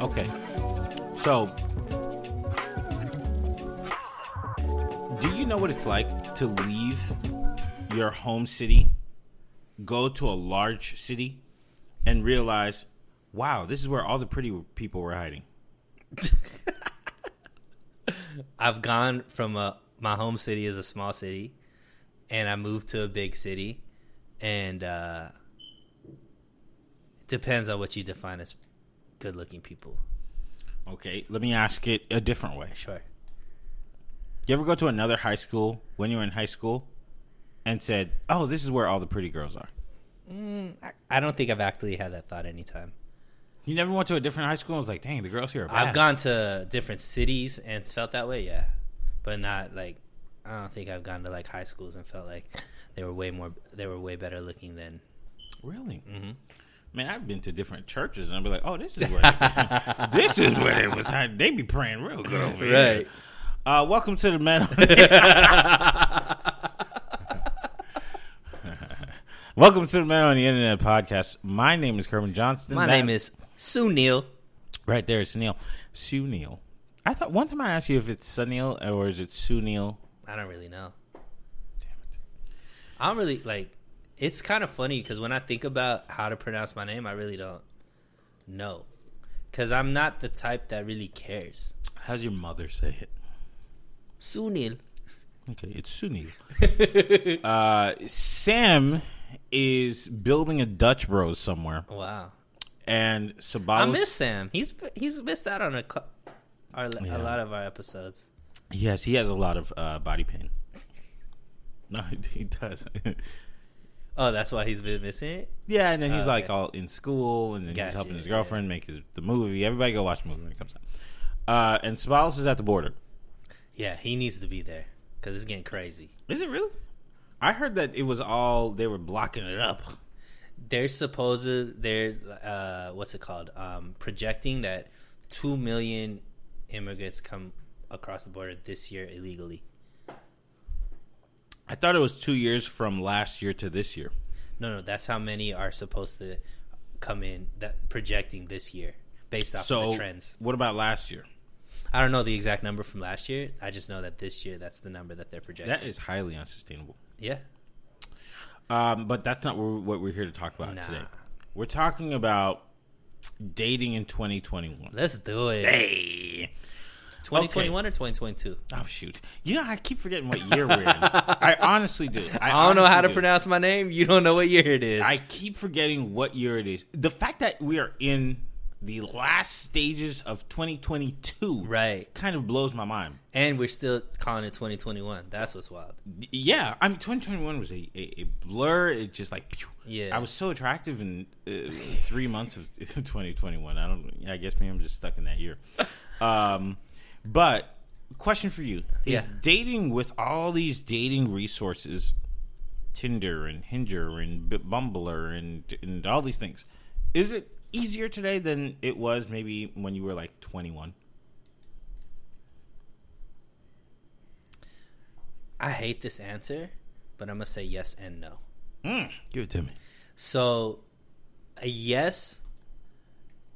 Okay. So, do you know what it's like to leave your home city, go to a large city, and realize, wow, this is where all the pretty people were hiding? I've gone from a my home city is a small city, and I moved to a big city, and uh, it depends on what you define as good-looking people. Okay, let me ask it a different way. Sure. You ever go to another high school when you were in high school and said, "Oh, this is where all the pretty girls are"? I, I don't think I've actually had that thought anytime. You never went to a different high school and was like, "Dang, the girls here are bad." I've gone to different cities and felt that way, yeah, but not like I don't think I've gone to like high schools and felt like they were way more they were way better looking than Really? Mm-hmm. Man, I've been to different churches and I'll be like, "Oh, this is where they, this is where they was. They be praying real good over here." Right. Uh, welcome to the men. welcome to the Men on the Internet podcast. My name is Kerwin Johnston. My name is Sue Neal. right there. It's Sunil. Sue Neal. I thought one time I asked you if it's Sunil or is it Sunil. I don't really know. Damn it. I don't really like. It's kind of funny because when I think about how to pronounce my name, I really don't know. Because I'm not the type that really cares. How's your mother say it? Sunil. Okay, it's Sunil. uh, Sam is building a Dutch Bros somewhere, Wow. and I miss Sam. He's he's missed out on a, our, Yeah. a lot of our episodes. Yes, he has a lot of uh, body pain. No, he does. Oh, that's why he's been missing it. yeah, and then he's Oh, like okay. all in school, and then Gotcha, he's helping his girlfriend make his the movie. Everybody go watch the movie when it comes out. Uh, and Sabalos is at the border. Yeah, he needs to be there because it's getting crazy. Is it really? I heard that it was all they were blocking it up. They're supposed they're uh, what's it called? Um, projecting that two million immigrants come across the border this year illegally. I thought it was two years from last year to this year. No, no, that's how many are supposed to come in. That projecting this year based off of the trends. what about last year? I don't know the exact number from last year. I just know that this year that's the number that they're projecting. That is highly unsustainable. yeah. Um, but that's not what what we're here to talk about Nah. today. We're talking about dating in 2021. Let's do it. Hey. 2021 or 2022? Oh shoot! You know I keep forgetting what year we're in. I honestly do. I, I don't know how to do. pronounce my name. You don't know what year it is. I keep forgetting what year it is. The fact that we are in the last stages of 2022, Right. kind of blows my mind. and we're still calling it 2021. That's what's wild. Yeah, I mean, 2021 was a, a, a blur. It just like, phew. Yeah. I was so attractive in uh, three months of 2021. I don't. I guess maybe I'm just stuck in that year. Um, but question for you: Is Yeah. dating with all these dating resources, Tinder and Hinger and Bumbler and and all these things, is it easier today than it was maybe when you were like 21? I hate this answer, but I'm gonna say yes and no. Mm, give it to me. So, a yes,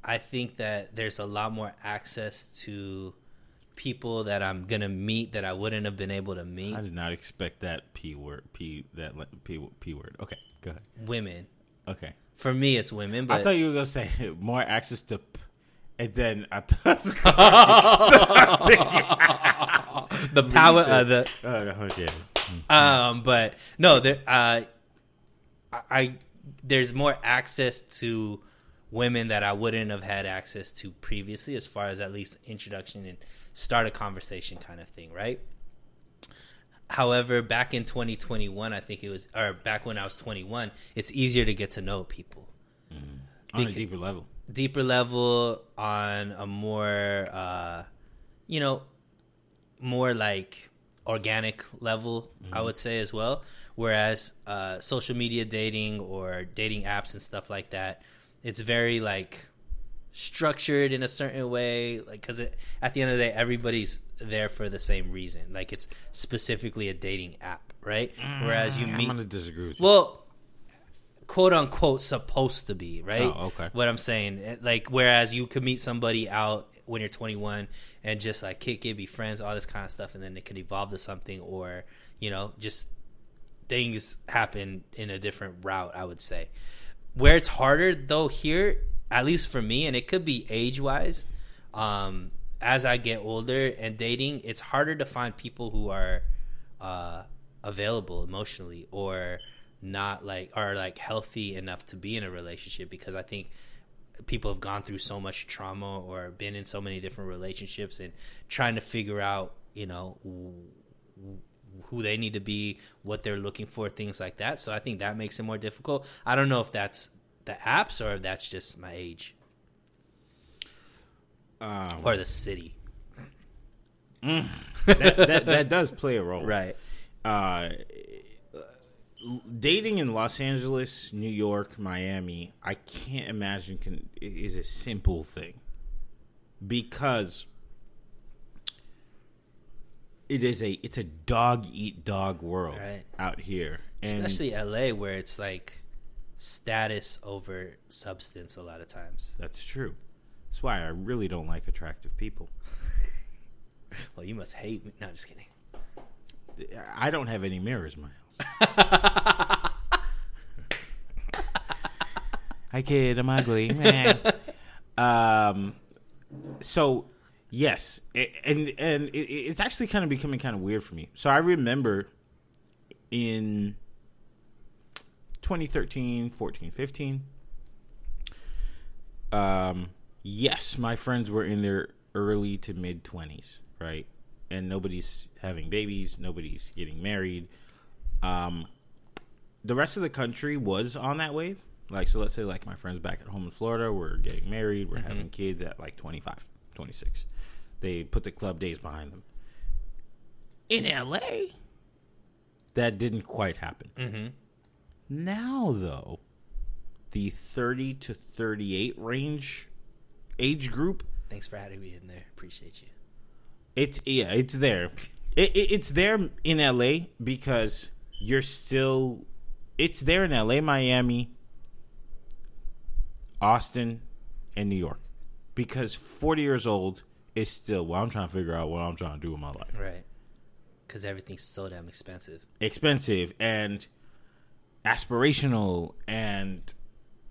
I think that there's a lot more access to people that I'm gonna meet that I wouldn't have been able to meet. I did not expect that p word. P that p p word. Okay, go ahead. Women. Okay, For me, it's women. But I thought you were gonna say more access to, p- and then I thought. the power of the uh, okay. um but no there uh I, I there's more access to women that I wouldn't have had access to previously as far as at least introduction and start a conversation kind of thing right? However back in 2021 I think it was or back when I was 21 it's easier to get to know people. On a deeper level. deeper level on a more uh you know more like organic level i would say as well. Whereas uh social media dating or dating apps and stuff like that it's very like structured in a certain way like because at the end of the day everybody's there for the same reason like it's specifically a dating app right whereas you mm, meet I'm gonna disagree with you. well, quote unquote, supposed to be right. Oh, okay. What I'm saying, eh, like, whereas you could meet somebody out when you're 21 and just like kick it, be friends, all this kind of stuff, and then it could evolve to something, or you know, just things happen in a different route. I would say where it's harder though here, at least for me, and it could be age wise. Um, as I get older and dating, it's harder to find people who are uh, available emotionally or not like are like healthy enough to be in a relationship because I think people have gone through so much trauma or been in so many different relationships and trying to figure out, you know, who they need to be, what they're looking for, things like that. So I think that makes it more difficult. I don't know if that's the apps or if that's just my age Um, or the city. that, that that does play a role, Right. uh, dating in Los Angeles, New York, Miami, I can't imagine can is a simple thing because it is a it's a dog eat dog world Right. out here, and Especially LA where it's like status over substance a lot of times. that's true. That's why I really don't like attractive people. Well, you must hate me. No, just kidding. I don't have any mirrors, Miles. I kid, I'm ugly. man. um, so yes, a- and and it, it's actually kind of becoming kind of weird for me. So I remember in 2013, 14, 15. Um, yes, my friends were in their early to mid 20s, right? And nobody's having babies, nobody's getting married. Um, the rest of the country was on that wave. Like, so let's say, like, my friends back at home in Florida were getting married, we're having kids at like 25, 26. They put the club days behind them. In LA, that didn't quite happen. Mm-hmm. Now, though, the 30 to 38 range age group, Thanks for having me in there. Appreciate you. it's yeah, it's there. It, it, it's there in LA because you're still. It's there in LA, Miami, Austin, and New York, because 40 years old is still. Well, I'm trying to figure out what I'm trying to do with my life. Right. Because everything's so damn expensive. expensive and aspirational and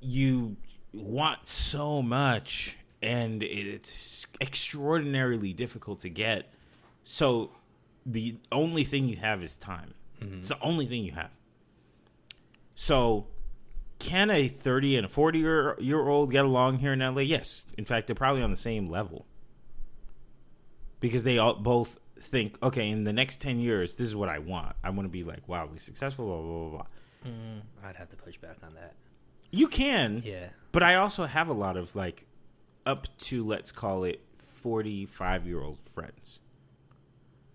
you want so much and it's extraordinarily difficult to get so the only thing you have is time mm-hmm. it's the only thing you have so can a 30 and a 40 year, year old get along here in la yes in fact they're probably on the same level because they all both think, okay, in the next ten years, this is what I want. I want to be like wildly successful. Blah blah blah. blah. I'd have to push back on that. You can, Yeah. but I also have a lot of like up to let's call it forty-five year old friends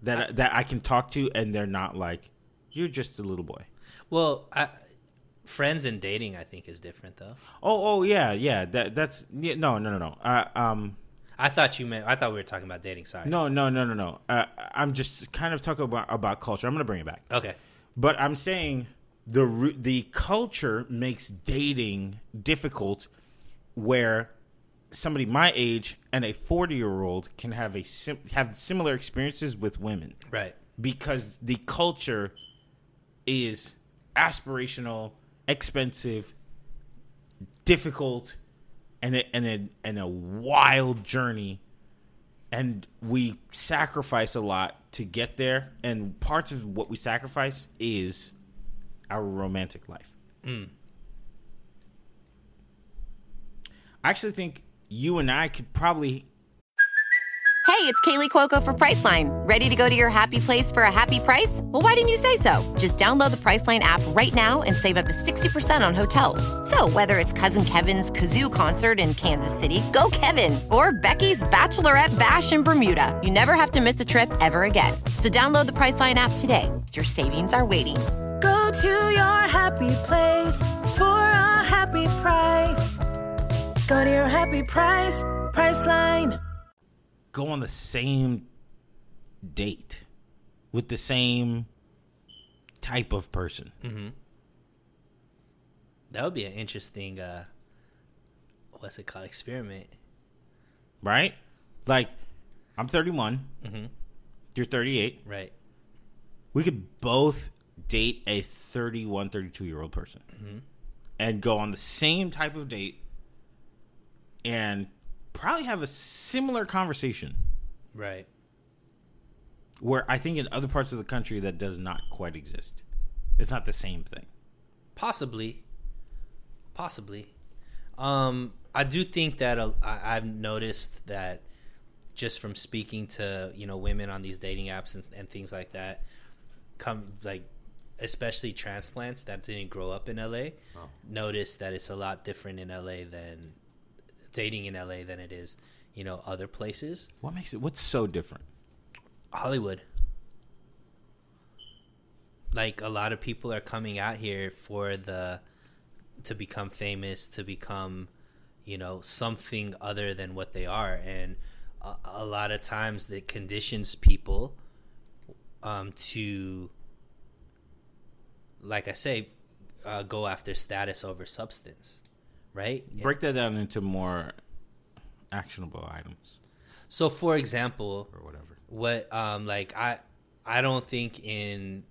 that that I can talk to, and they're not like you're just a little boy. Well, I, friends and dating, I think, is different though. Oh oh yeah yeah that that's yeah, no no no no. Uh, um I thought you meant. I thought we were talking about dating. Sorry. no no no no no. Uh, I'm just kind of talking about about culture. I'm gonna bring it back. Okay. But I'm saying the the culture makes dating difficult, where somebody my age and a 40 year old can have a sim- have similar experiences with women Right. because the culture is aspirational, expensive, difficult, and a, and a, and a wild journey. And we sacrifice a lot to get there. And parts of what we sacrifice is our romantic life. Mm. I actually think you and I could probably Hey, it's Kaley Cuoco for Priceline. Ready to go to your happy place for a happy price? Well, why didn't you say so? Just download the Priceline app right now and save up to 60% on hotels. So, whether it's Cousin Kevin's Kazoo concert in Kansas City, go Kevin, or Becky's Bachelorette Bash in Bermuda, you never have to miss a trip ever again. So, download the Priceline app today. Your savings are waiting. Go to your happy place for a happy price. Go to your happy price, Priceline. go on the same date with the same type of person. That would be an interesting uh what's it called? Experiment. Right? Like, I'm 31. You're 38. Right. We could both date a 31, 32 year old person and go on the same type of date and probably have a similar conversation Right. where I think in other parts of the country that does not quite exist. It's not the same thing. Possibly. Possibly. Um, I do think that uh, I, I've noticed that just from speaking to you know women on these dating apps and, and things like that, come like especially transplants that didn't grow up in LA, notice that it's a lot different in LA than dating in LA than it is you know other places. What makes it, what's so different? Hollywood. Like a lot of people are coming out here for the to become famous, to become, you know, something other than what they are, and a, a lot of times that conditions people um, to, like I say, uh, go after status over substance, right? Break that down into more actionable items So, for example, or whatever. what um like i i don't think in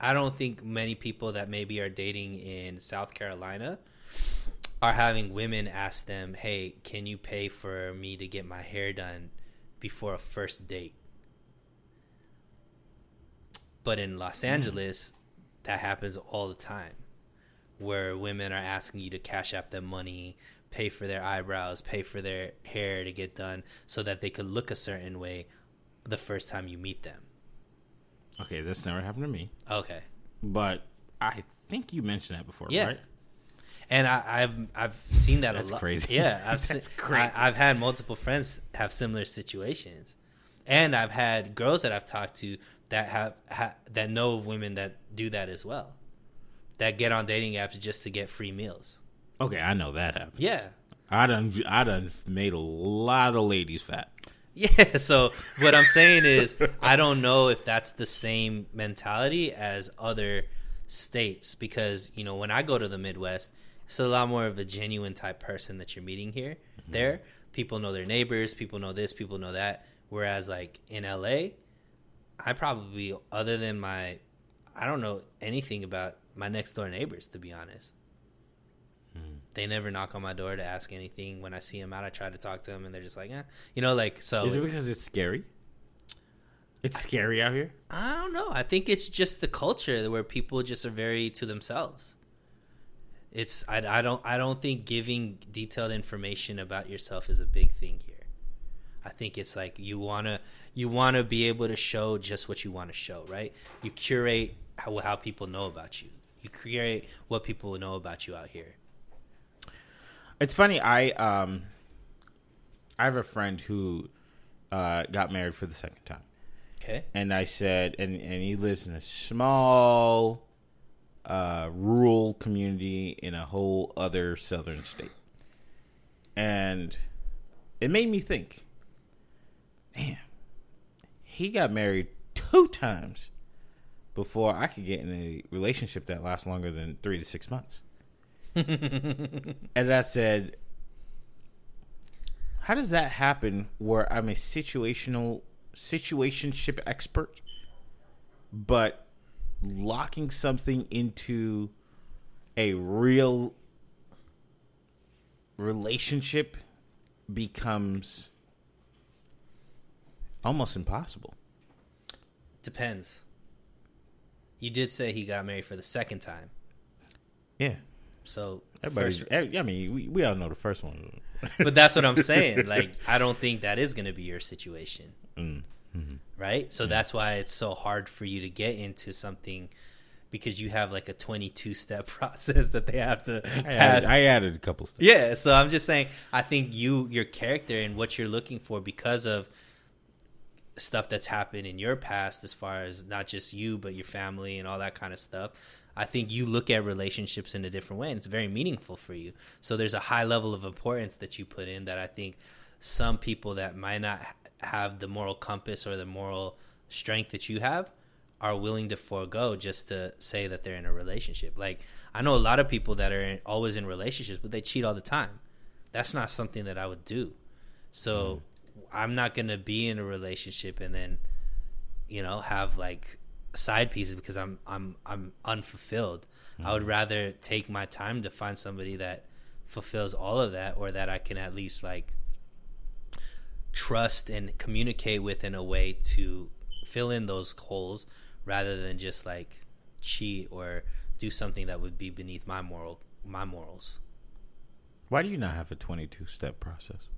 i don't think many people that maybe are dating in south carolina are having women ask them hey can you pay for me to get my hair done before a first date but in los angeles that happens all the time where women are asking you to cash app them money, pay for their eyebrows, pay for their hair to get done so that they could look a certain way the first time you meet them. Okay, that's never happened to me, Okay. but I think you mentioned that before, Yeah. right? And I, I've I've seen that That's a lot. crazy. Yeah, I've That's seen, crazy. I, I've had multiple friends have similar situations, and I've had girls that I've talked to that have ha, that know of women that do that as well, that get on dating apps just to get free meals. Okay, I know that happened. Yeah, I done, I done made a lot of ladies fat. Yeah, so what I'm saying is I don't know if that's the same mentality as other states because, you know, when I go to the Midwest, it's a lot more of a genuine type person that you're meeting here. Mm-hmm. There, people know their neighbors, people know this, people know that. Whereas like in LA, I probably other than my I don't know anything about my next door neighbors to be honest. They never knock on my door to ask anything. When I see them out, I try to talk to them, and they're just like, eh. you know, like so. Is it because it's scary? It's scary out here. I don't know. I think it's just the culture where people just are very to themselves. It's I, I don't I don't think giving detailed information about yourself is a big thing here. I think it's like you wanna you wanna be able to show just what you want to show, right? You curate how how people know about you. You curate what people know about you out here. It's funny. I um, I have a friend who uh, got married for the second time, Okay. and I said, and and he lives in a small, uh, rural community in a whole other southern state, and it made me think, man, he got married two times before I could get in a relationship that lasts longer than three to six months. and I said, How does that happen where I'm a situational situationship expert, but locking something into a real relationship becomes almost impossible. Depends. You did say he got married for the second time. Yeah. So Everybody, first, I mean, we, we all know the first one. but that's what I'm saying. Like, I don't think that is going to be your situation, Mm, mm-hmm. right? So that's why it's so hard for you to get into something because you have like a 22 step process that they have to I added, I added a couple steps. yeah, so I'm just saying. I think you, your character, and what you're looking for because of stuff that's happened in your past, as far as not just you but your family and all that kind of stuff. I think you look at relationships in a different way, and it's very meaningful for you. So there's a high level of importance that you put in that I think some people that might not have the moral compass or the moral strength that you have are willing to forego just to say that they're in a relationship. Like I know a lot of people that are in, always in relationships, but they cheat all the time. That's not something that I would do. So mm. I'm not gonna be in a relationship and then, you know, have like side pieces because I'm I'm I'm unfulfilled. I would mm-hmm. rather take my time to find somebody that fulfills all of that or that I can at least like trust and communicate with in a way to fill in those holes rather than just like cheat or do something that would be beneath my moral my morals. Why do you not have a 22 step process?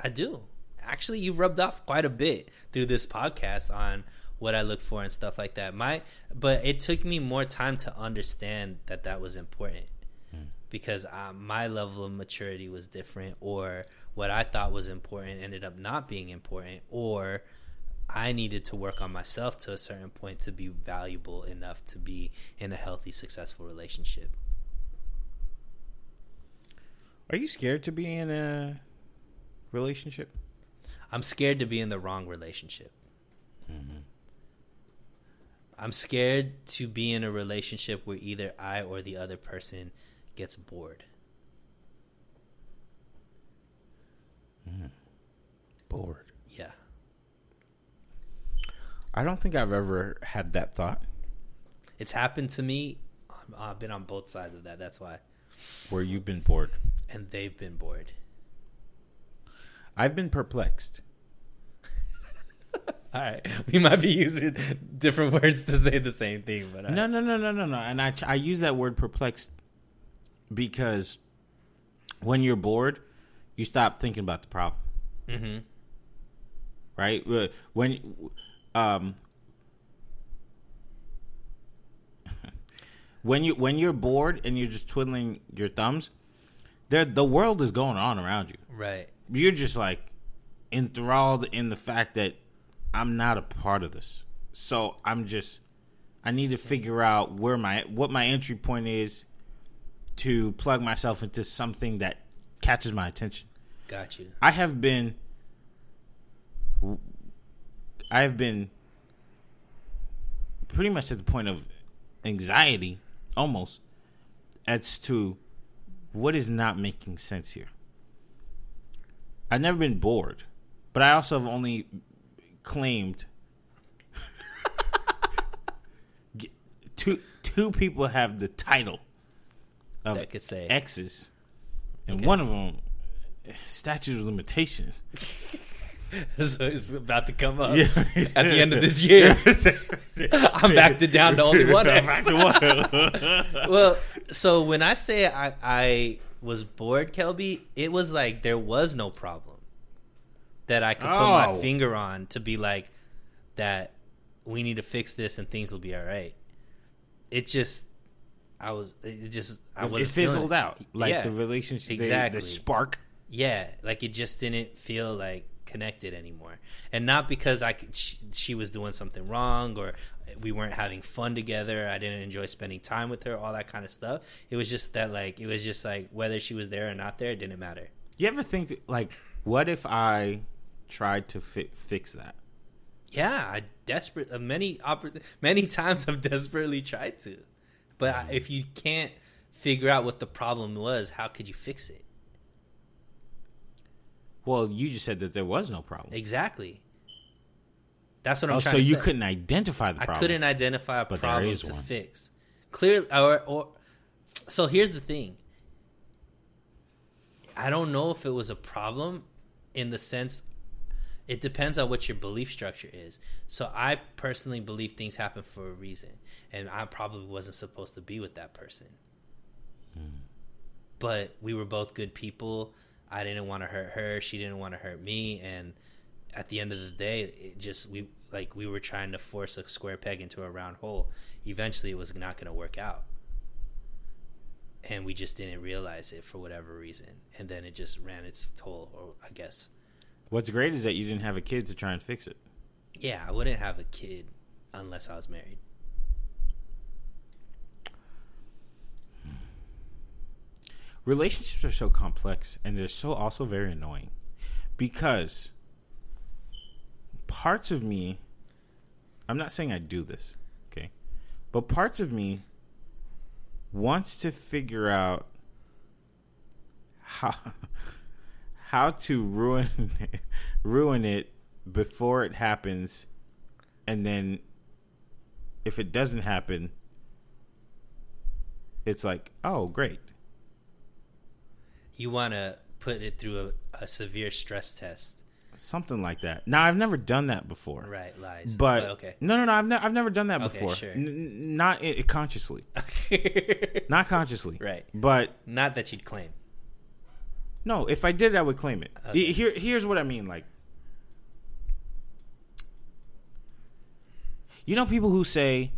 I do. Actually, you rubbed off quite a bit through this podcast on what I look for and stuff like that. My, but it took me more time to understand that that was important because uh, my level of maturity was different, or what I thought was important ended up not being important, or I needed to work on myself to a certain point to be valuable enough to be in a healthy, successful relationship. Are you scared to be in a relationship? I'm scared to be in the wrong relationship. Mm-hmm. I'm scared to be in a relationship where either I or the other person gets bored. Mm. Bored. Yeah. I don't think I've ever had that thought It's happened to me. I've been on both sides of that. That's why. where you've been bored. And they've been bored. I've been perplexed. All right. We might be using different words to say the same thing, but uh, No, no, no, no, no, no. And I, I use that word perplexed because when you're bored, you stop thinking about the problem. Mhm. Right? Uh, When, um, when you when you're bored and you're just twiddling your thumbs, there the world is going on around you. right. You're just like enthralled in the fact that I'm not a part of this. So I'm just I need to figure out where my what my entry point is to plug myself into something that catches my attention. Got you. I have been I have been pretty much at the point of anxiety almost as to what is not making sense here. I've never been bored, but I also have only claimed two two people have the title of That could say. exes, and Okay. one of them statute of limitations. so it's about to come up Yeah. at the end of this year. I'm back to down to only one ex. Back to one. well, so when I say I, I was bored, Kelby, it was like there was no problem that I could put my Oh. finger on to be like that we need to fix this and things will be all right. It just I was it just I was it fizzled out like yeah, the relationship, the- exactly. the spark. Yeah, like it just didn't feel like connected anymore, and not because I could, she, she was doing something wrong or we weren't having fun together. I didn't enjoy spending time with her, all that kind of stuff. It was just that like it was just like whether she was there or not there, it didn't matter. You ever think like, what if I tried to fi- fix that? Yeah, I desperate uh, many oppor- many times I've desperately tried to, but I, if you can't figure out what the problem was, how could you fix it? Well, you just said that there was no problem. Exactly. That's what I'm Oh, trying so to say. So you couldn't identify the problem. I couldn't identify a But problem to one. fix. Clearly, or, or so here's the thing. I don't know if it was a problem in the sense it depends on what your belief structure is. So I personally believe things happen for a reason, and I probably wasn't supposed to be with that person. Hmm. But we were both good people. I didn't want to hurt her. She didn't want to hurt me, and at the end of the day, it just we like we were trying to force a square peg into a round hole. Eventually, it was not going to work out, and we just didn't realize it for whatever reason, and then it just ran its toll. Or I guess, What's great is that you didn't have a kid to try and fix it. yeah, I wouldn't have a kid unless I was married. Relationships are so complex and they're so also very annoying because parts of me I'm not saying I do this, okay? But parts of me wants to figure out how how to ruin ruin it before it happens and then if it doesn't happen it's like, "Oh, great." You want to put it through a, a severe stress test, Something like that. Now I've never done that before. right? Lies, But, okay. no, no, no. I've, ne- I've never done that Okay, before. sure. N- not i- consciously. not consciously. Right. But Not that you'd claim. no, if I did, I would claim it. Okay. Here, here's what I mean. Like, you know, people who say,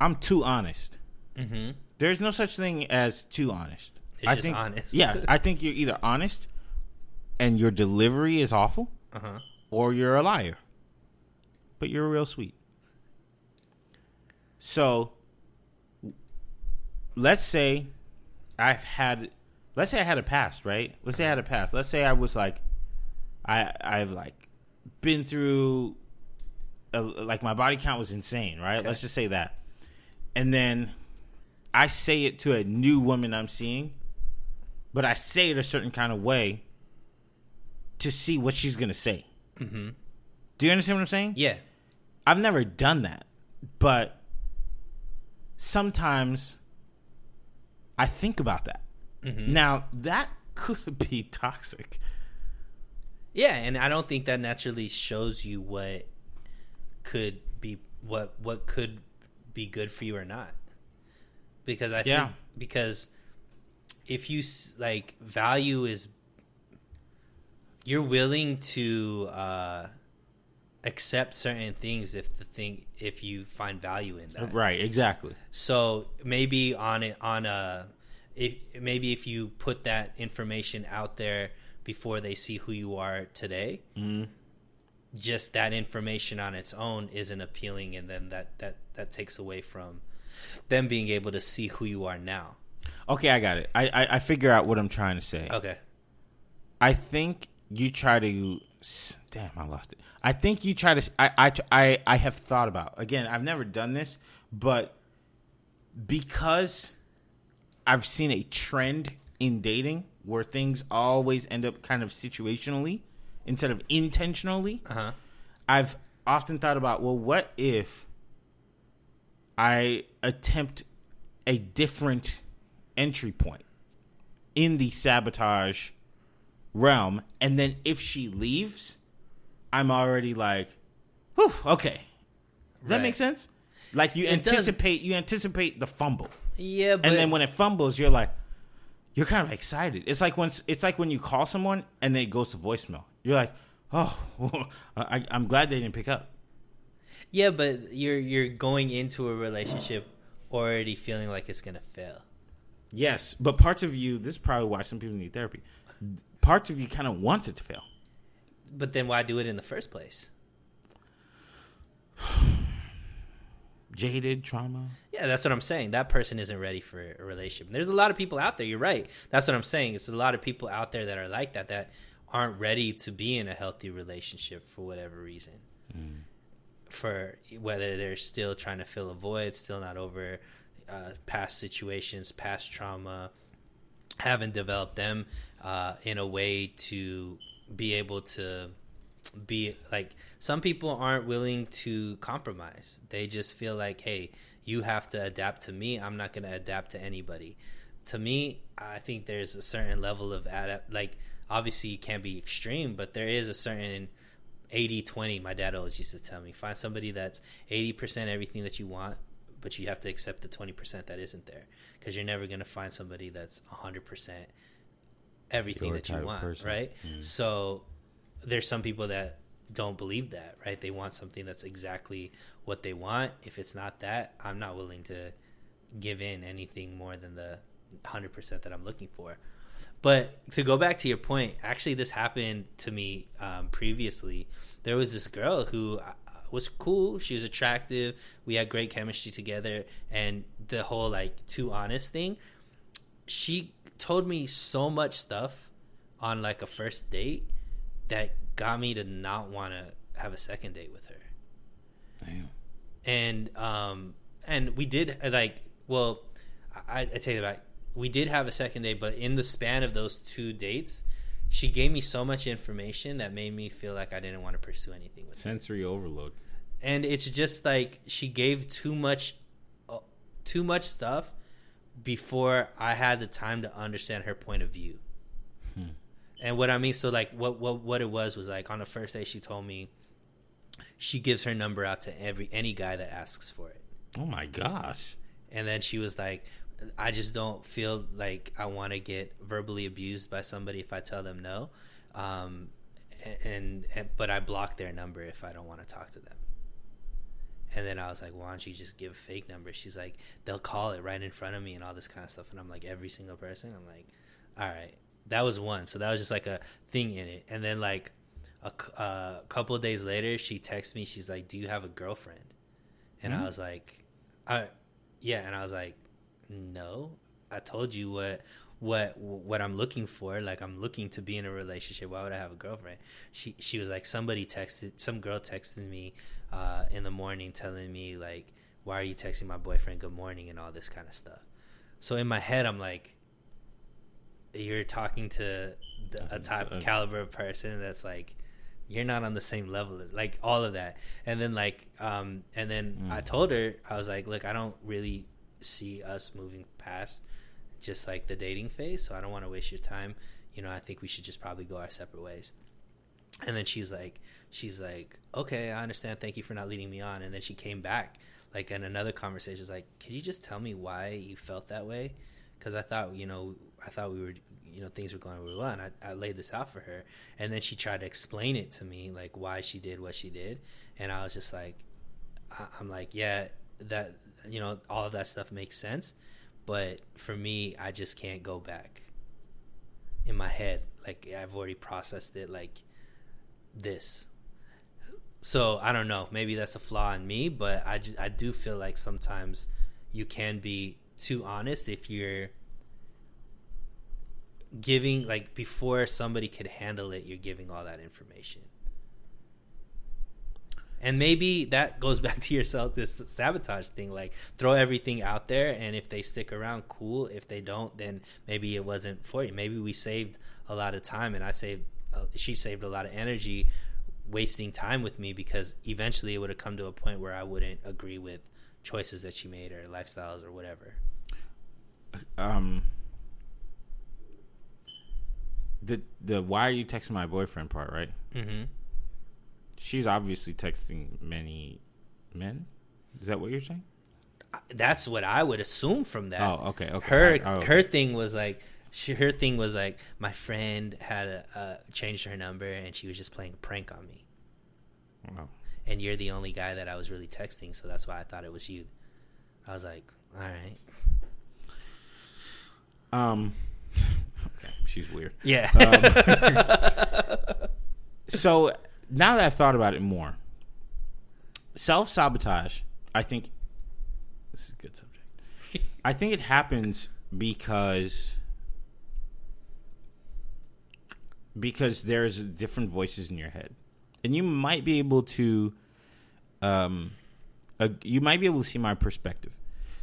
"I'm too honest." Mm-hmm. There's no such thing as too honest. It's I just think, honest. yeah, I think you're either honest and your delivery is awful, Uh huh. or you're a liar. But you're real sweet. So let's say I've had let's say I had a past, right? Let's say I had a past. Let's say I was like I I've like been through a, like my body count was insane, right? Let's just say that. And then I say it to a new woman I'm seeing, but I say it a certain kind of way to see what she's gonna say. Mm-hmm. Do you understand what I'm saying? Yeah. I've never done that, but sometimes I think about that. Now that could be toxic. Yeah, and I don't think that naturally shows you what could be what what could be good for you or not. Because I Yeah. think because if you like value is you're willing to uh accept certain things if the thing if you find value in that. Right, exactly. So maybe on it on a if maybe if you put that information out there before they see who you are today, just that information on its own isn't appealing, and then that that that takes away from them being able to see who you are now. Okay, I got it. I, I I figure out what I'm trying to say. Okay. I think you try to. Damn, I lost it. I think you try to. I, I, I, I have thought about. Again, I've never done this, but because I've seen a trend in dating where things always end up kind of situationally instead of intentionally, Uh-huh. I've often thought about well, what if I attempt a different entry point in the sabotage realm, and then if she leaves, I'm already like, whew, okay. Does that Right. make sense? Like you It does. anticipate you anticipate the fumble. Yeah, but and then when it fumbles, you're like, you're kind of excited. It's like when it's like when you call someone and then it goes to voicemail. You're like, oh, I, I'm glad they didn't pick up. yeah, but you're you're going into a relationship already feeling like it's gonna fail. Yes, but parts of you. This is probably why some people need therapy. Parts of you kind of wants it to fail. But then why do it in the first place? Jaded trauma. Yeah, that's what I'm saying. That person isn't ready for a relationship. There's a lot of people out there. You're right. That's what I'm saying. It's a lot of people out there that are like that that aren't ready to be in a healthy relationship for whatever reason. Mm. For whether they're still trying to fill a void, still not over uh, past situations, past trauma, haven't developed them uh, in a way to be able to be like some people aren't willing to compromise. They just feel like, hey, you have to adapt to me. I'm not going to adapt to anybody. To me, I think there's a certain level of adapt. Like, obviously, it can't be extreme, but there is a certain 80 20. My dad always used to tell me find somebody that's 80% everything that you want, but you have to accept the 20% that isn't there because you're never going to find somebody that's 100% everything Your that you want, person. right? So there's some people that don't believe that, right? They want something that's exactly what they want. If it's not that, I'm not willing to give in anything more than the 100% that I'm looking for. But to go back to your point, actually, this happened to me um, previously. There was this girl who was cool. She was attractive. We had great chemistry together. And the whole like too honest thing, she told me so much stuff on like a first date that got me to not want to have a second date with her Damn. and um and we did like well I, I tell you that we did have a second date but in the span of those two dates she gave me so much information that made me feel like i didn't want to pursue anything with her Sensory overload. and it's just like she gave too much uh, too much stuff before i had the time to understand her point of view and what i mean so like what what what it was was like on the first day she told me she gives her number out to every any guy that asks for it Oh my gosh. and then she was like i just don't feel like i want to get verbally abused by somebody if i tell them no. Um, and, and but i block their number if i don't want to talk to them. And then i was like why don't you just give a fake number? She's like they'll call it right in front of me and all this kind of stuff. And i'm like every single person? I'm like all right that was one. So that was just like a thing in it. And then like a uh, couple of days later she texts me. She's like do you have a girlfriend? And i was like I, yeah. And i was like no i told you what what what i'm looking for. Like i'm looking to be in a relationship. Why would i have a girlfriend? She she was like somebody texted some girl texted me uh in the morning telling me like why are you texting my boyfriend? Good morning and all this kind of stuff. So in my head i'm like you're talking to the, a type of caliber of person that's like you're not on the same level like all of that. And then like um and then i told her i was like look i don't really see us moving past just like the dating phase so i don't want to waste your time. You know i think we should just probably go our separate ways. And then she's like she's like okay i understand. Thank you for not leading me on. And then she came back like in another conversation she's like could you just tell me why you felt that way? Because i thought you know i thought we were you know things were going really well and I, I laid this out for her. And then she tried to explain it to me like why she did what she did. And i was just like I- i'm like yeah that you know all of that stuff makes sense but for me i just can't go back in my head. Like i've already processed it like this. So i don't know. Maybe that's a flaw in me but i, ju- I do feel like sometimes you can be too honest if you're giving like before somebody could handle it you're giving all that information and maybe that goes back to yourself this sabotage thing like throw everything out there and if they stick around cool if they don't then maybe it wasn't for you maybe we saved a lot of time and i saved uh, she saved a lot of energy wasting time with me because eventually it would have come to a point where i wouldn't agree with choices that she made or lifestyles or whatever Um. The the why are you texting my boyfriend part right? mm-hmm. She's obviously texting many men. Is that what you're saying? that's what I would assume from that. Oh, okay, okay. Her I- oh, her thing was like she, her thing was like my friend had a, uh, changed her number and she was just playing a prank on me. Oh. And you're the only guy that I was really texting, so that's why I thought it was you. I was like, all right, Um. Okay, she's weird. yeah, so now that I've thought about it more, self sabotage, I think this is a good subject. I think it happens because because there's different voices in your head, and you might be able to, um, uh, you might be able to see my perspective.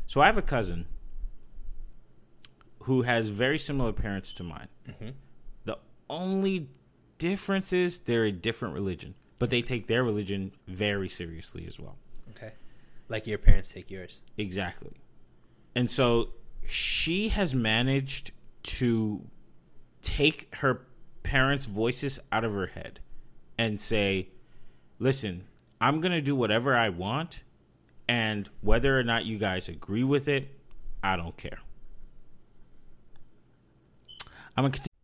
So I have a cousin who has very similar parents to mine. The only difference is they're a different religion, but they take their religion very seriously as well. Okay. Like your parents take yours. Exactly. And so she has managed to take her parents' voices out of her head and say, listen, I'm going to do whatever I want. And whether or not you guys agree with it, I don't care. I'm going to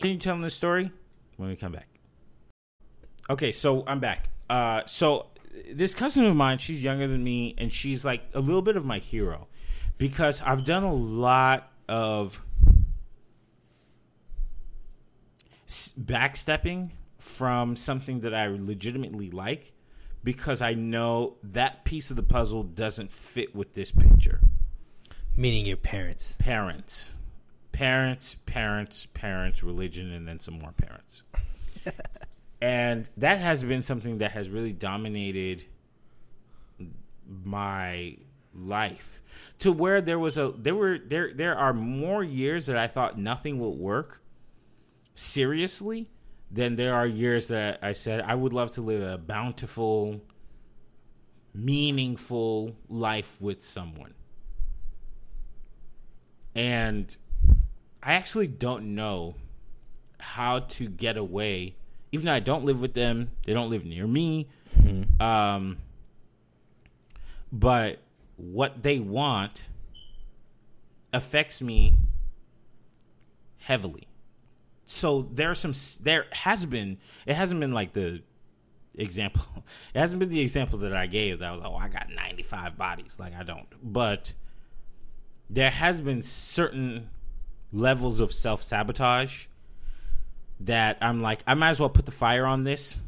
Can you tell them the story when we come back? Okay, so I'm back. Uh, so this cousin of mine, she's younger than me, and she's like a little bit of my hero because I've done a lot of backstepping from something that I legitimately like because I know that piece of the puzzle doesn't fit with this picture. Meaning your parents. Parents, parents, parents, parents, religion, and then some more parents. and that has been something that has really dominated my life to where there was a there were there there are more years that I thought nothing would work seriously than there are years that I said I would love to live a bountiful meaningful life with someone and I actually don't know how to get away. Even though I don't live with them, they don't live near me. Um, but what they want affects me heavily. So there are some. There has been. It hasn't been like the example. It hasn't been the example that I gave. That was oh, I got ninety five bodies. Like I don't. But there has been certain levels of self sabotage that I'm like, I might as well put the fire on this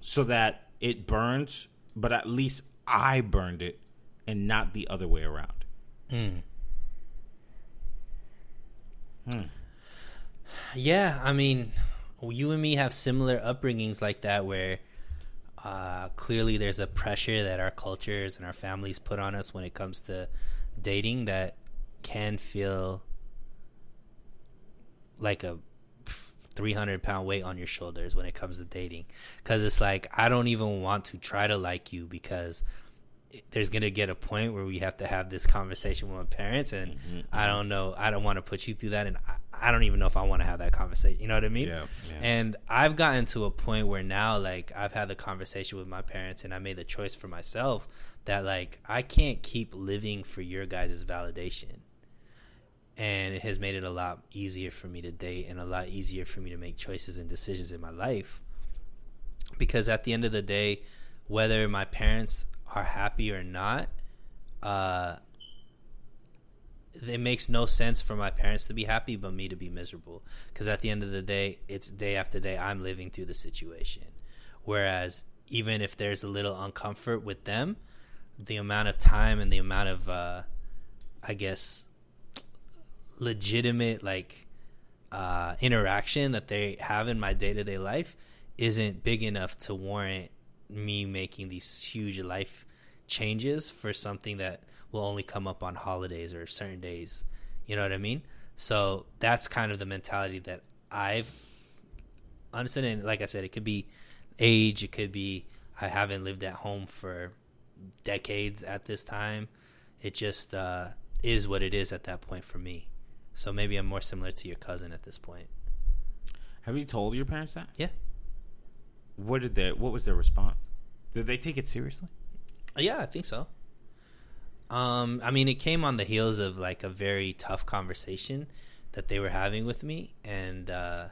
so that it burns, but at least I burned it and not the other way around. Yeah, I mean, you and me have similar upbringings like that where uh, clearly there's a pressure that our cultures and our families put on us when it comes to dating that can feel like a 300 pound weight on your shoulders when it comes to dating. Because it's like i don't even want to try to like you because there's gonna get a point where we have to have this conversation with my parents and mm-hmm, mm-hmm. i don't know i don't want to put you through that and I, I don't even know if i want to have that conversation you know what i mean? Yeah, yeah. and i've gotten to a point where now like i've had the conversation with my parents and i made the choice for myself that like i can't keep living for your guys' validation and it has made it a lot easier for me to date and a lot easier for me to make choices and decisions in my life. Because at the end of the day whether my parents are happy or not uh it makes no sense for my parents to be happy but me to be miserable. Because at the end of the day it's day after day i'm living through the situation. Whereas even if there's a little uncomfort with them the amount of time and the amount of uh i guess legitimate like uh, interaction that they have in my day to day life isn't big enough to warrant me making these huge life changes for something that will only come up on holidays or certain days. You know what I mean? So that's kind of the mentality that I've understood. And like I said, it could be age, it could be I haven't lived at home for decades at this time. It just uh, is what it is at that point for me. So maybe I'm more similar to your cousin at this point. Have you told your parents that? Yeah. what did they? What was their response? Did they take it seriously? Yeah, I think so. Um, I mean, it came on the heels of like a very tough conversation that they were having with me, and uh,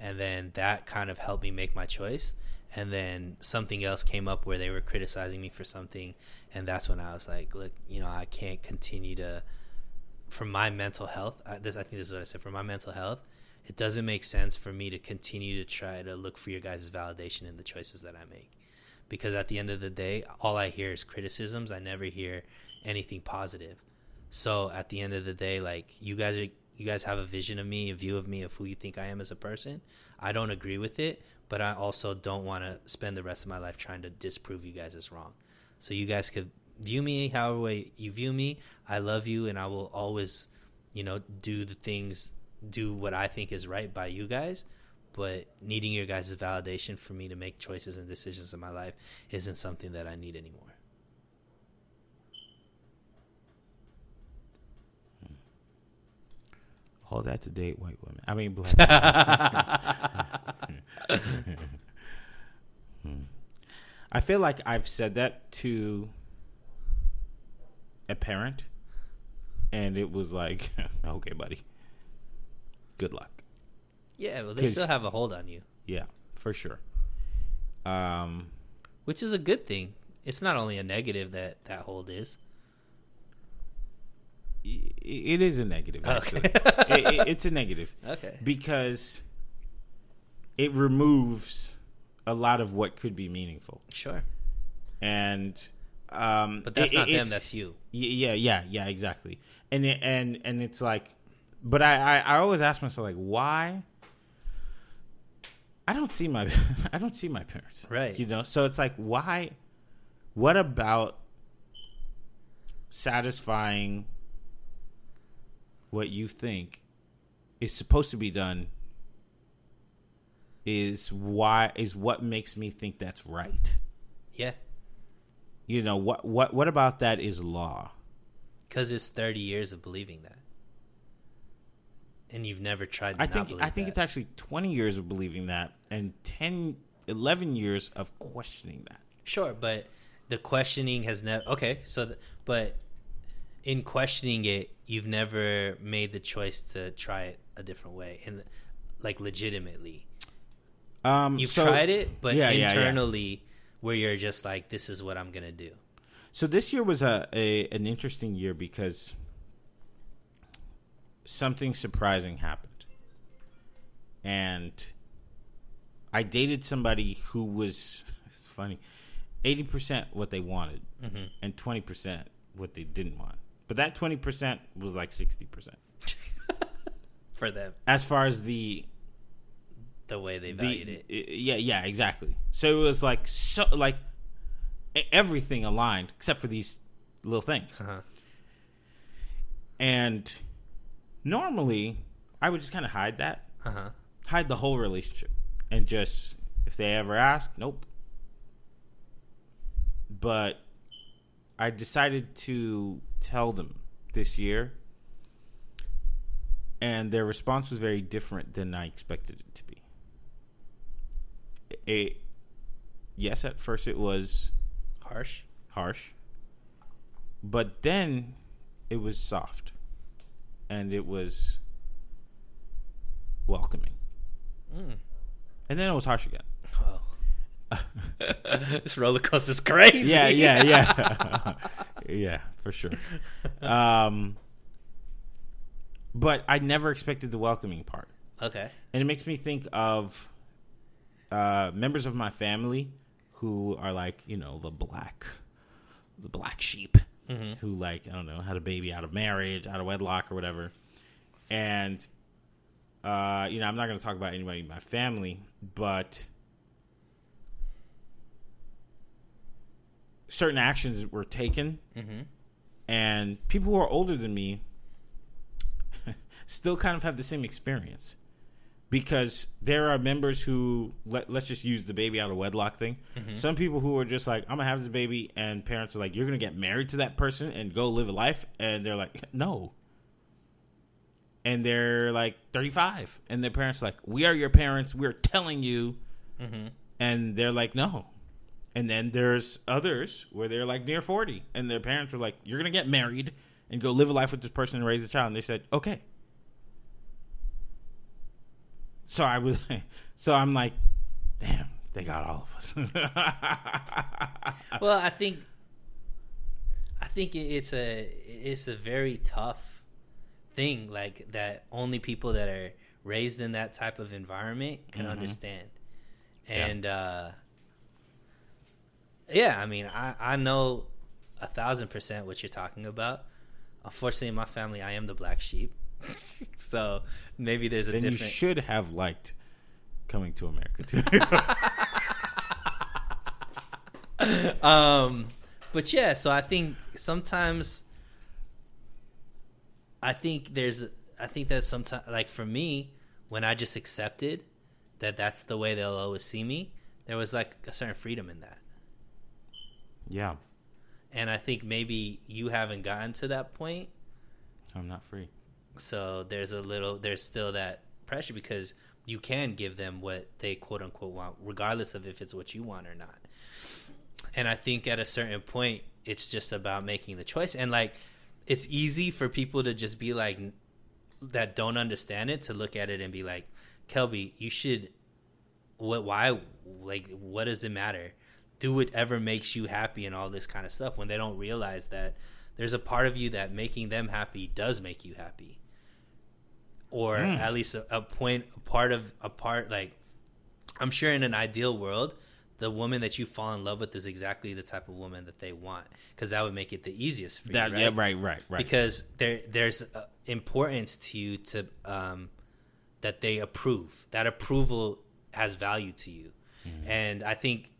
and then that kind of helped me make my choice. And then something else came up where they were criticizing me for something, and that's when I was like, "Look, you know, I can't continue to." For my mental health, I, this I think this is what I said. For my mental health, it doesn't make sense for me to continue to try to look for your guys' validation in the choices that I make because at the end of the day, all I hear is criticisms. I never hear anything positive. So at the end of the day, like you guys are, you guys have a vision of me, a view of me, of who you think I am as a person. I don't agree with it, but I also don't want to spend the rest of my life trying to disprove you guys as wrong. So you guys could view me however way you view me. I love you, and I will always, you know, do the things, do what I think is right by you guys but needing your guys' validation for me to make choices and decisions in my life isn't something that I need anymore. All that to date white women. I mean, black. Hmm. I feel like I've said that to a parent, and it was like, okay, buddy, good luck. Yeah, well, they still have a hold on you. Yeah, for sure. Um, which is a good thing. It's not only a negative that that hold is. It is a negative. Actually, okay. it, it, it's a negative. Okay, because it removes a lot of what could be meaningful. Sure. And um, but that's it, not them. That's you. Yeah, yeah, yeah, exactly. And it, and and it's like, but I, I I always ask myself like, why I don't see my I don't see my parents. Right. You know, so it's like why what about satisfying what you think is supposed to be done is why is what makes me think that's right. Yeah. You know, what what what about that is law? Cuz it's 30 years of believing that and you've never tried I think I think that. it's actually 20 years of believing that and 10 11 years of questioning that. Sure, but the questioning has never Okay, so the, but in questioning it, you've never made the choice to try it a different way and like legitimately. Um you've so, tried it, but yeah, internally yeah, yeah. Where you're just like this is what I'm going to do. So this year was a, a an interesting year because something surprising happened. And I dated somebody who was it's funny, 80% what they wanted mm-hmm. and 20% what they didn't want. But that 20% was like 60%. For them. As far as the the way they valued the, it. Yeah, yeah, exactly. So it was like so like everything aligned except for these little things. Uh-huh. And normally I would just kind of hide that, uh-huh. hide the whole relationship, and just if they ever ask, nope. But I decided to tell them this year, and their response was very different than I expected it to be. A yes, at first it was harsh, harsh, but then it was soft and it was welcoming. Mm. And then it was harsh again. Oh. this roller coaster's crazy. Yeah, yeah, yeah. yeah, for sure. Um, but I never expected the welcoming part. Okay. And it makes me think of uh, members of my family who are like, you know, the black, the black sheep mm-hmm. who like I don't know had a baby out of marriage, out of wedlock or whatever, and uh, you know I'm not going to talk about anybody in my family, but certain actions were taken, mm-hmm. and people who are older than me still kind of have the same experience because there are members who let, us just use the baby out of wedlock thing. Mm-hmm. Some people who are just like, I'm gonna have the baby, and parents are like, you're gonna get married to that person and go live a life, and they're like, no. And they're like 35, and their parents are like, we are your parents. We're telling you, mm-hmm. and they're like, no. And then there's others where they're like near 40 and their parents were like, you're to get married and go live a life with this person and raise a child. And they said, okay. So I was, so I'm like, damn, they got all of us. well, I think, I think it's a it's a very tough thing, like that only people that are raised in that type of environment can Mhm. understand. Yeah. And uh, yeah, I mean, I I know a thousand percent what you're talking about. Unfortunately, in my family, I am the black sheep, so maybe there's a then you should have liked coming to America too. um but yeah so i think sometimes i think there's i think that sometimes like for me when i just accepted that that's the way they'll always see me there was like a certain freedom in that yeah, and i think maybe you haven't gotten to that point I'm not free. So there's a little there's still that pressure because you can give them what they quote unquote want regardless of if it's what you want or not. And i think at a certain point it's just about making the choice. And like it's easy for people to just be like that don't understand it to look at it and be like kelby you should what why like what does it matter? Do whatever makes you happy and all this kind of stuff. When they don't realize that there's a part of you that making them happy does make you happy or Mm. at least a, a point a part of a part like i'm sure in an ideal world the woman that you fall in love with is exactly the type of woman that they want because that would make it the easiest for That you yeah, right, right, right. because there there's uh, importance to you to um that they approve that approval has value to you and i think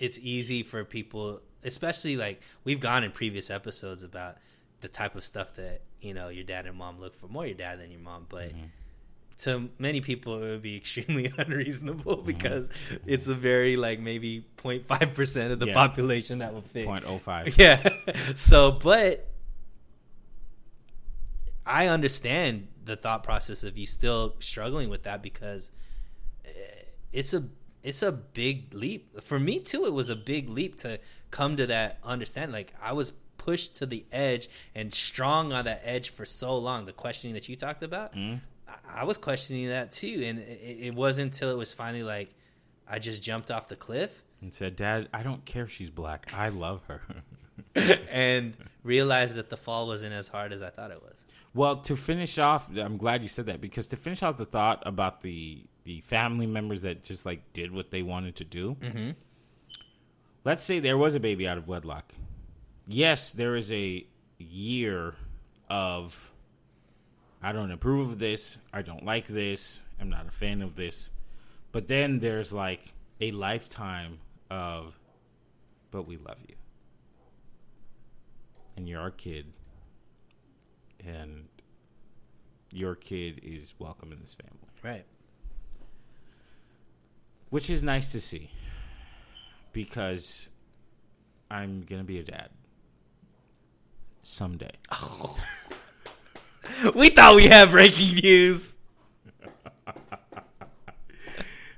it's easy for people especially like we've gone in previous episodes about the type of stuff that you know your dad and mom look for more your dad than your mom but to many people it would be extremely unreasonable because it's a very like maybe 0.5% of the Yeah. population that would fit. 0.05. yeah. So but i understand the thought process of you still struggling with that because eh, it's a it's a big leap. For me too it was a big leap to come to that understanding like i was pushed to the edge and strong on that edge for so long the questioning that you talked about I, I was questioning that too and it, it wasn't until it was finally like i just jumped off the cliff and said, "Dad, I don't care. if She's black. I love her." and realized that the fall wasn't as hard as i thought it was Well, to finish off, I'm glad you said that because to finish off the thought about the the family members that just like did what they wanted to do. mm-hmm. Let's say there was a baby out of wedlock. Yes, there is a year of I don't approve of this. I don't like this. I'm not a fan of this. But then there's like a lifetime of but we love you. And you're our kid. And your kid is welcome in this family. right Which is nice to see. Because I'm going to be a dad. Someday. we thought we had breaking news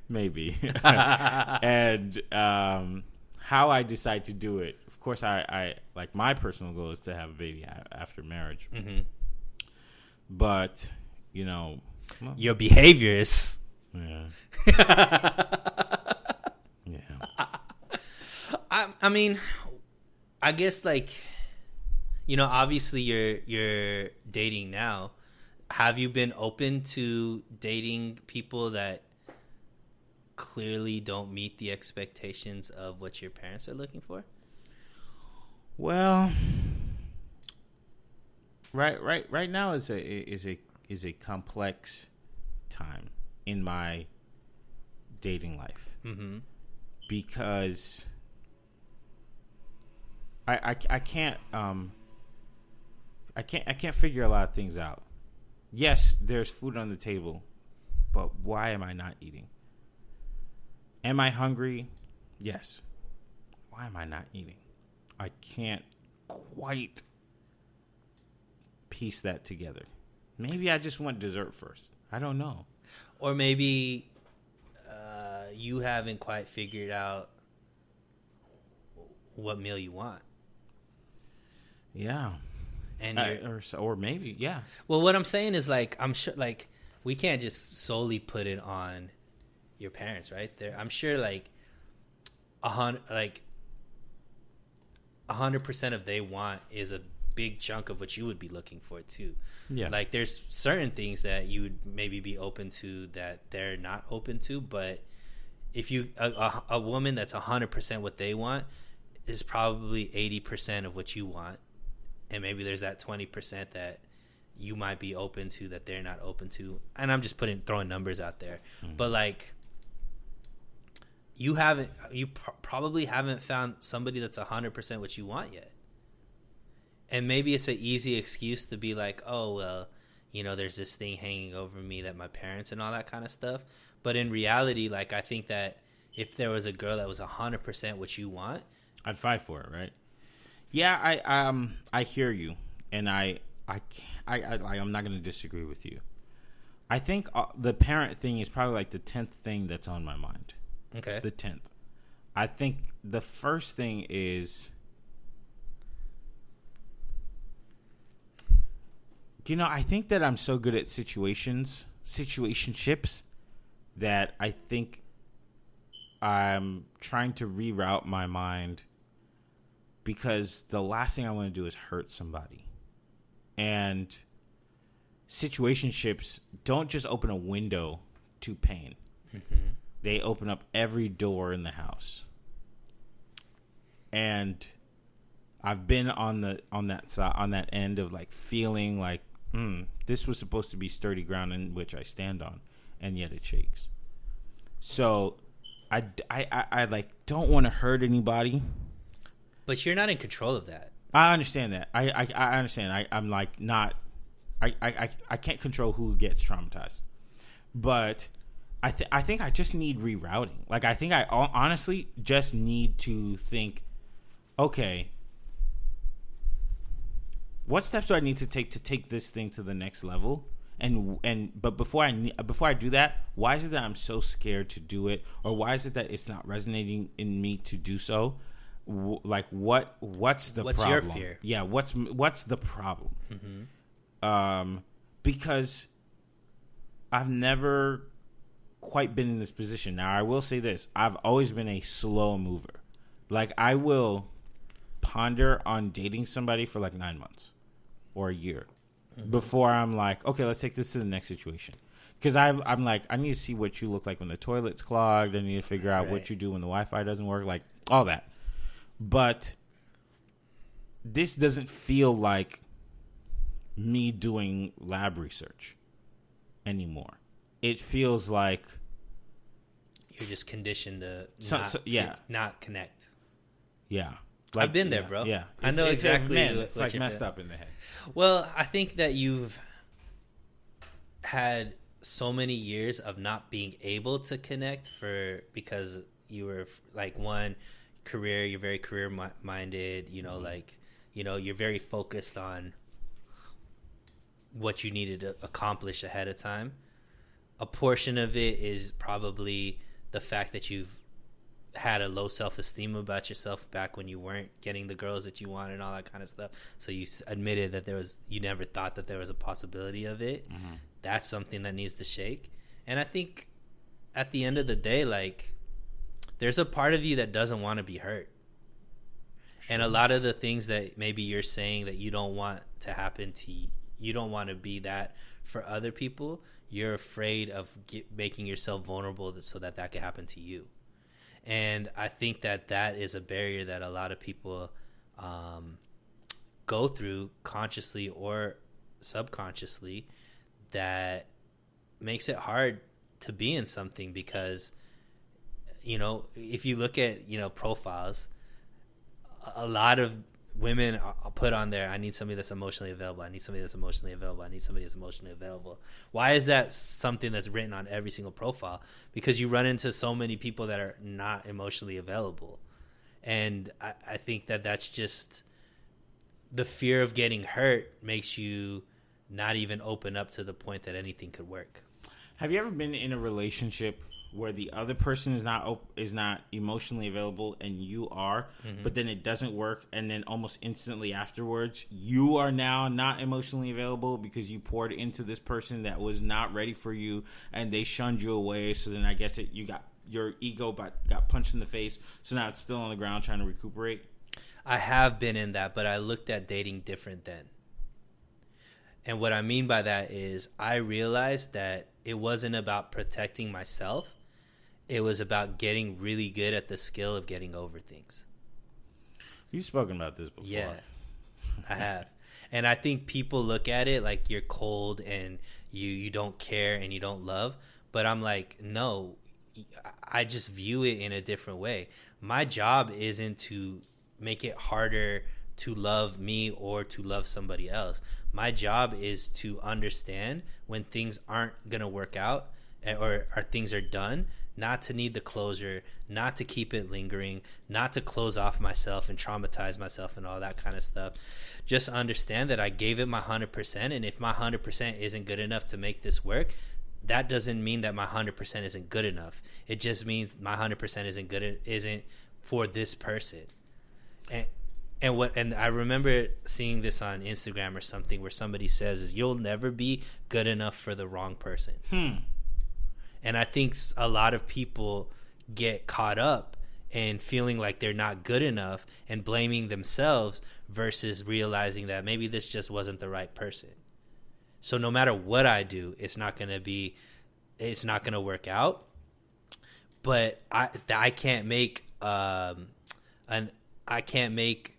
Maybe. and um, how I decide to do it, of course, I, I like my personal goal is to have a baby after marriage. mm-hmm. But, you know, well, your behaviors yeah. yeah. I, I mean i guess like you know obviously you're you're dating now. Have you been open to dating people that clearly don't meet the expectations of what your parents are looking for? Well, right, right, right now is a is a is a complex time in my dating life. Mm-hmm. because I, I I can't um I can't I can't figure a lot of things out. Yes, there's food on the table, but why am I not eating? Am I hungry? Yes. Why am I not eating? I can't quite piece that together. Maybe I just want dessert first. I don't know. or maybe uh, you haven't quite figured out what meal you want. Yeah. And Uh, or or maybe yeah. well, what I'm saying is like I'm sure like we can't just solely put it on your parents, right? There, I'm sure like a hundred like a hundred percent of they want is a big chunk of what you would be looking for too. Yeah. Like there's certain things that you would maybe be open to that they're not open to, but if you a, a, a woman that's a hundred percent what they want is probably eighty percent of what you want, and maybe there's that twenty percent that you might be open to that they're not open to. And I'm just putting throwing numbers out there, mm-hmm. but like you haven't you pr- probably haven't found somebody that's 100% what you want yet and maybe it's an easy excuse to be like oh well you know there's this thing hanging over me that my parents and all that kind of stuff but in reality like i think that if there was a girl that was 100% what you want I'd fight for it, right? Yeah, I um I hear you, and I I I, I I'm not going to disagree with you. I think uh, the parent thing is probably like the tenth thing that's on my mind. okay The tenth. I think the first thing is, you know, I think that I'm so good at situations, situationships, that I think I'm trying to reroute my mind because the last thing I want to do is hurt somebody. And situationships don't just open a window to pain. They open up every door in the house. And I've been on the on that side on that end of like feeling like mm, this was supposed to be sturdy ground in which I stand on, and yet it shakes. So I, I, I, I like don't want to hurt anybody. But you're not in control of that I understand that. I, I, I understand. I, I'm like not. I, I, I, can't control who gets traumatized, but I, th- I think I just need rerouting. Like I think I honestly just need to think, okay, what steps do I need to take to take this thing to the next level? And and but before I before I do that, why is it that I'm so scared to do it, or why is it that it's not resonating in me to do so? W- like what what's the What's your problem? fear? Yeah, what's what's the problem? Um, because I've never quite been in this position. Now I will say this: I've always been a slow mover. Like I will ponder on dating somebody for like nine months or a year before I'm like, okay, let's take this to the next situation. Because I'm, I'm like, I need to see what you look like when the toilet's clogged. I need to figure out what you do when the Wi-Fi doesn't work, like all that. But this doesn't feel like me doing lab research anymore. It feels like you're just conditioned to not, so- yeah. not connect yeah. I've been there, yeah, bro. Yeah, I know It's- it's- exactly Man, what- it's like messed feeling. up in the head. Well, I think that you've had so many years of not being able to connect for because you were like one career, you're very career mi- minded, you know, mm-hmm. like you know, you're very focused on what you needed to accomplish ahead of time. A portion of it is probably the fact that you've had a low self esteem about yourself back when you weren't getting the girls that you wanted and all that kind of stuff. So you admitted that there was you never thought that there was a possibility of it. Mm-hmm. That's something that needs to shake. And I think at the end of the day, like there's a part of you that doesn't want to be hurt. And a lot of the things that maybe you're saying that you don't want to happen to you, you don't want to be that for other people. You're afraid of get, making yourself vulnerable so that that could happen to you and I think that that is a barrier that a lot of people um, go through consciously or subconsciously that makes it hard to be in something because you know if you look at you know profiles a- lot of women are put on there i need somebody that's emotionally available. I need somebody that's emotionally available. I need somebody that's emotionally available. Why is that something that's written on every single profile? Because you run into so many people that are not emotionally available. And i, I think that that's just the fear of getting hurt makes you not even open up to the point that anything could work. Have you ever been in a relationship where the other person is not op- is not emotionally available and you are, mm-hmm. but then it doesn't work, and then almost instantly afterwards, you are now not emotionally available because you poured into this person that was not ready for you, and they shunned you away. So then I guess it you got your ego got got punched in the face. So now it's still on the ground trying to recuperate. I have been in that, but I looked at dating different then. And what I mean by that is I realized that it wasn't about protecting myself. It was about getting really good at the skill of getting over things. You've spoken about this before. Yeah, I have. And I think people look at it like you're cold and you you don't care and you don't love, but I'm like, no, I just view it in a different way. My job isn't to make it harder to love me or to love somebody else. My job is to understand when things aren't going to work out eh, or, or things are done, not to need the closure, not to keep it lingering, not to close off myself and traumatize myself and all that kind of stuff. Just understand that I gave it my 100%. And if my 100% isn't good enough to make this work, that doesn't mean that my 100% isn't good enough. It just means my 100% isn't good, isn't for this person. And, and what and I remember seeing this on Instagram or something where somebody says is you'll never be good enough for the wrong person. Hmm. And I think a lot of people get caught up in feeling like they're not good enough and blaming themselves versus realizing that maybe this just wasn't the right person. So no matter what I do, it's not going to be it's not going to work out. But I I can't make um an I can't make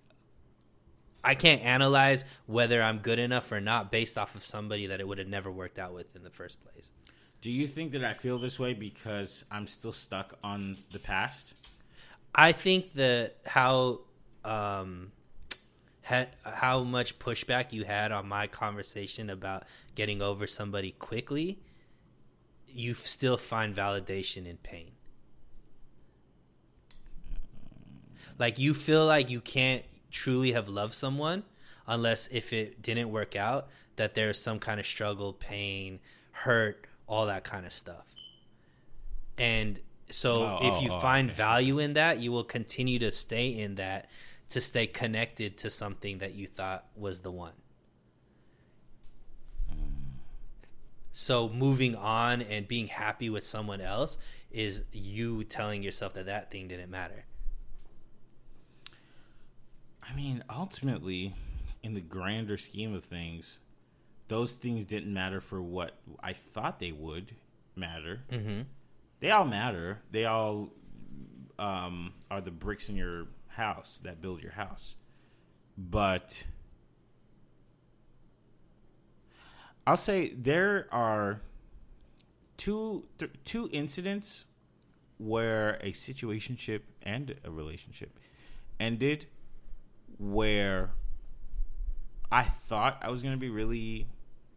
I can't analyze whether I'm good enough or not based off of somebody that it would have never worked out with in the first place. Do you think that I feel this way because I'm still stuck on the past? I think that how um ha- how much pushback you had on my conversation about getting over somebody quickly, you still find validation in pain. Like you feel like you can't truly have loved someone unless if it didn't work out that there's some kind of struggle, pain, hurt, all that kind of stuff. And so Oh, if oh, you oh, find okay. value in that, you will continue to stay in that to stay connected to something that you thought was the one. So moving on and being happy with someone else is you telling yourself that that thing didn't matter. I mean, ultimately, in the grander scheme of things, those things didn't matter for what I thought they would matter. Mm-hmm. They all matter. They all um, are the bricks in your house that build your house. But I'll say there are two th- two incidents where a situationship and a relationship ended where I thought I was going to be really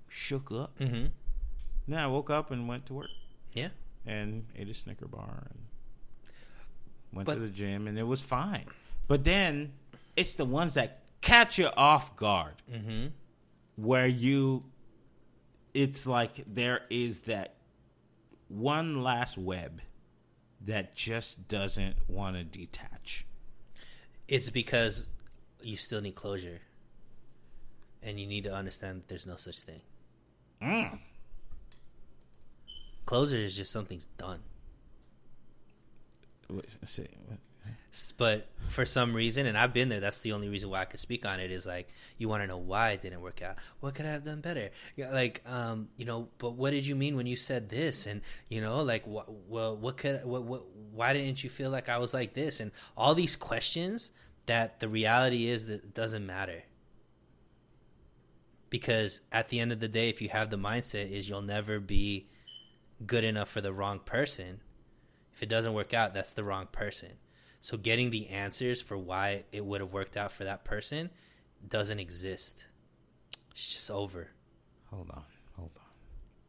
shook up. Mm-hmm. Then I woke up and went to work Yeah. and ate a Snicker bar and went But- to the gym and it was fine. But then it's the ones that catch you off guard Mm-hmm. where you, it's like there is that one last web that just doesn't want to detach. It's because you still need closure. And you need to understand that there's no such thing. Mm. Closure is just something's done. Wait, say- what? But for some reason, and I've been there, that's the only reason why I could speak on it is like, you want to know why it didn't work out. What could I have done better? Yeah, like, um, you know, but what did you mean when you said this? And, you know, like, what, well, what could, what, what, why didn't you feel like I was like this? And all these questions that the reality is that it doesn't matter. Because at the end of the day, if you have the mindset is you'll never be good enough for the wrong person, if it doesn't work out, that's the wrong person. So getting the answers for why it would have worked out for that person doesn't exist. It's just over. Hold on, hold on.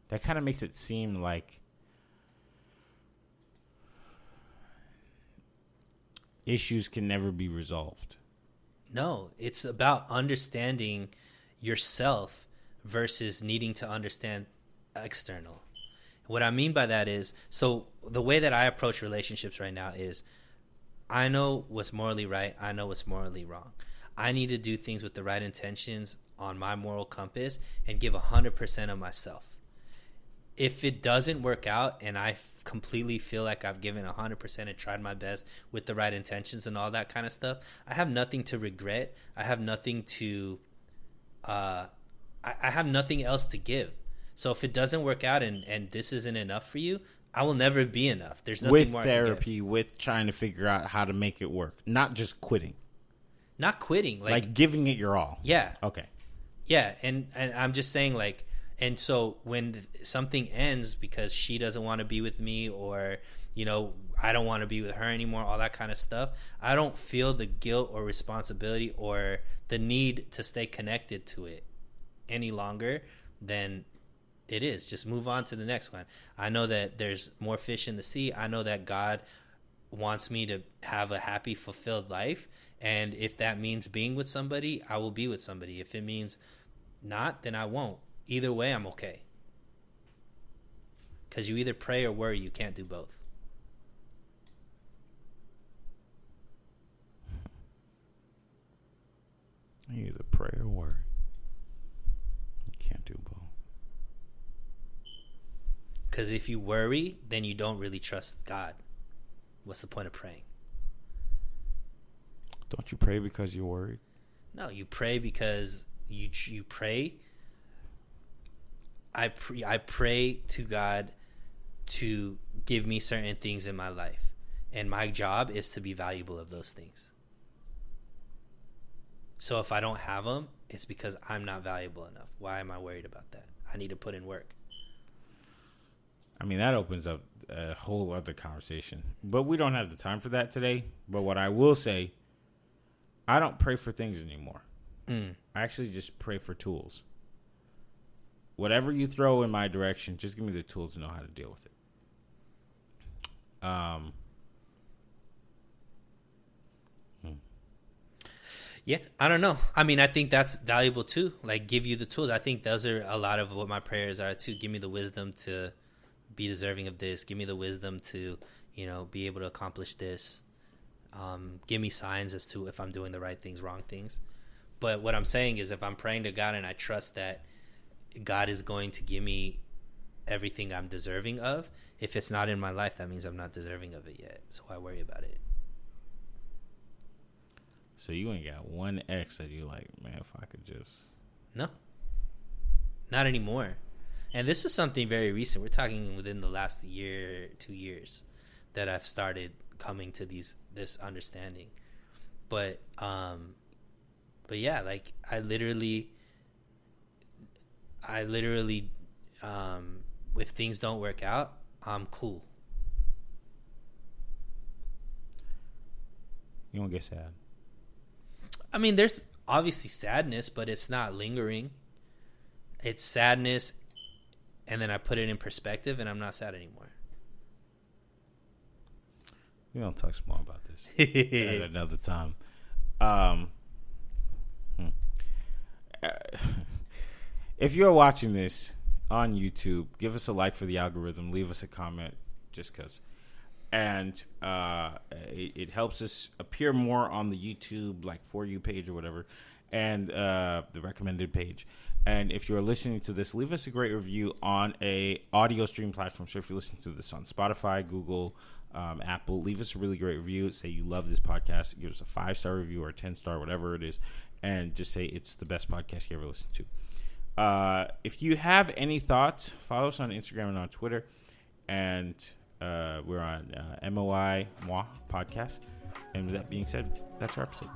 That kind of makes it seem like issues can never be resolved. No, it's about understanding yourself versus needing to understand external. What I mean by that is, so the way that I approach relationships right now is, I know what's morally right. I know what's morally wrong. I need to do things with the right intentions on my moral compass and give 100% of myself. If it doesn't work out and I completely feel like I've given 100% and tried my best with the right intentions and all that kind of stuff, I have nothing to regret. I have nothing to, uh, I, I have nothing else to give. So if it doesn't work out and, and this isn't enough for you, I will never be enough. There's nothing with more therapy, with trying to figure out how to make it work, not just quitting, Not quitting. like, like giving it your all. yeah. Okay. Yeah, and, and I'm just saying like and so when something ends because she doesn't want to be with me or you know I don't want to be with her anymore, all that kind of stuff, I don't feel the guilt or responsibility or the need to stay connected to it any longer than it is. Just move on to the next one. I know that there's more fish in the sea. I know that God wants me to have a happy, fulfilled life. And if that means being with somebody, I will be with somebody. If it means not, then I won't. Either way, I'm okay. Because you either pray or worry. You can't do both. Either pray or worry. You can't do both. Because if you worry, then you don't really trust God. What's the point of praying? Don't you pray because you're worried? No, you pray because you you pray. I pre- I pray to God to give me certain things in my life, and my job is to be valuable of those things. So if I don't have them, it's because I'm not valuable enough. Why am I worried about that? I need to put in work. I mean, that opens up a whole other conversation. But we don't have the time for that today. But what I will say, I don't pray for things anymore. Mm. I actually just pray for tools. Whatever you throw in my direction, just give me the tools to know how to deal with it. Um, Yeah, I don't know. I mean, I think that's valuable too. Like, give you the tools. I think those are a lot of what my prayers are too. Give me the wisdom to be deserving of this. Give me the wisdom to, you know, be able to accomplish this. Um, give me signs as to if I'm doing the right things, wrong things. But what I'm saying is, if I'm praying to God and I trust that God is going to give me everything I'm deserving of, if it's not in my life, that means I'm not deserving of it yet. So why worry about it. So you ain't got one ex that you like, man, if I could just. No. Not anymore. And this is something very recent. We're talking within the last year, two years, that I've started coming to these this understanding. But um but yeah, like I literally I literally um if things don't work out, I'm cool. You don't get sad. I mean, there's obviously sadness, but it's not lingering. It's sadness, and then I put it in perspective, and I'm not sad anymore. We don't talk more about this at another time. Um, hmm. Uh, if you're watching this on YouTube, give us a like for the algorithm. Leave us a comment, just cause, and uh, it, it helps us appear more on the YouTube like for you page or whatever, and uh, the recommended page. And if you're listening to this, leave us a great review on a audio stream platform. So if you're listening to this on Spotify, Google, um, Apple, leave us a really great review. Say you love this podcast. Give us a five star review or a ten star, whatever it is, and just say it's the best podcast you ever listened to. Uh, if you have any thoughts, follow us on Instagram and on Twitter, and uh, we're on uh, MOI Moi podcast. And with that being said, that's our episode.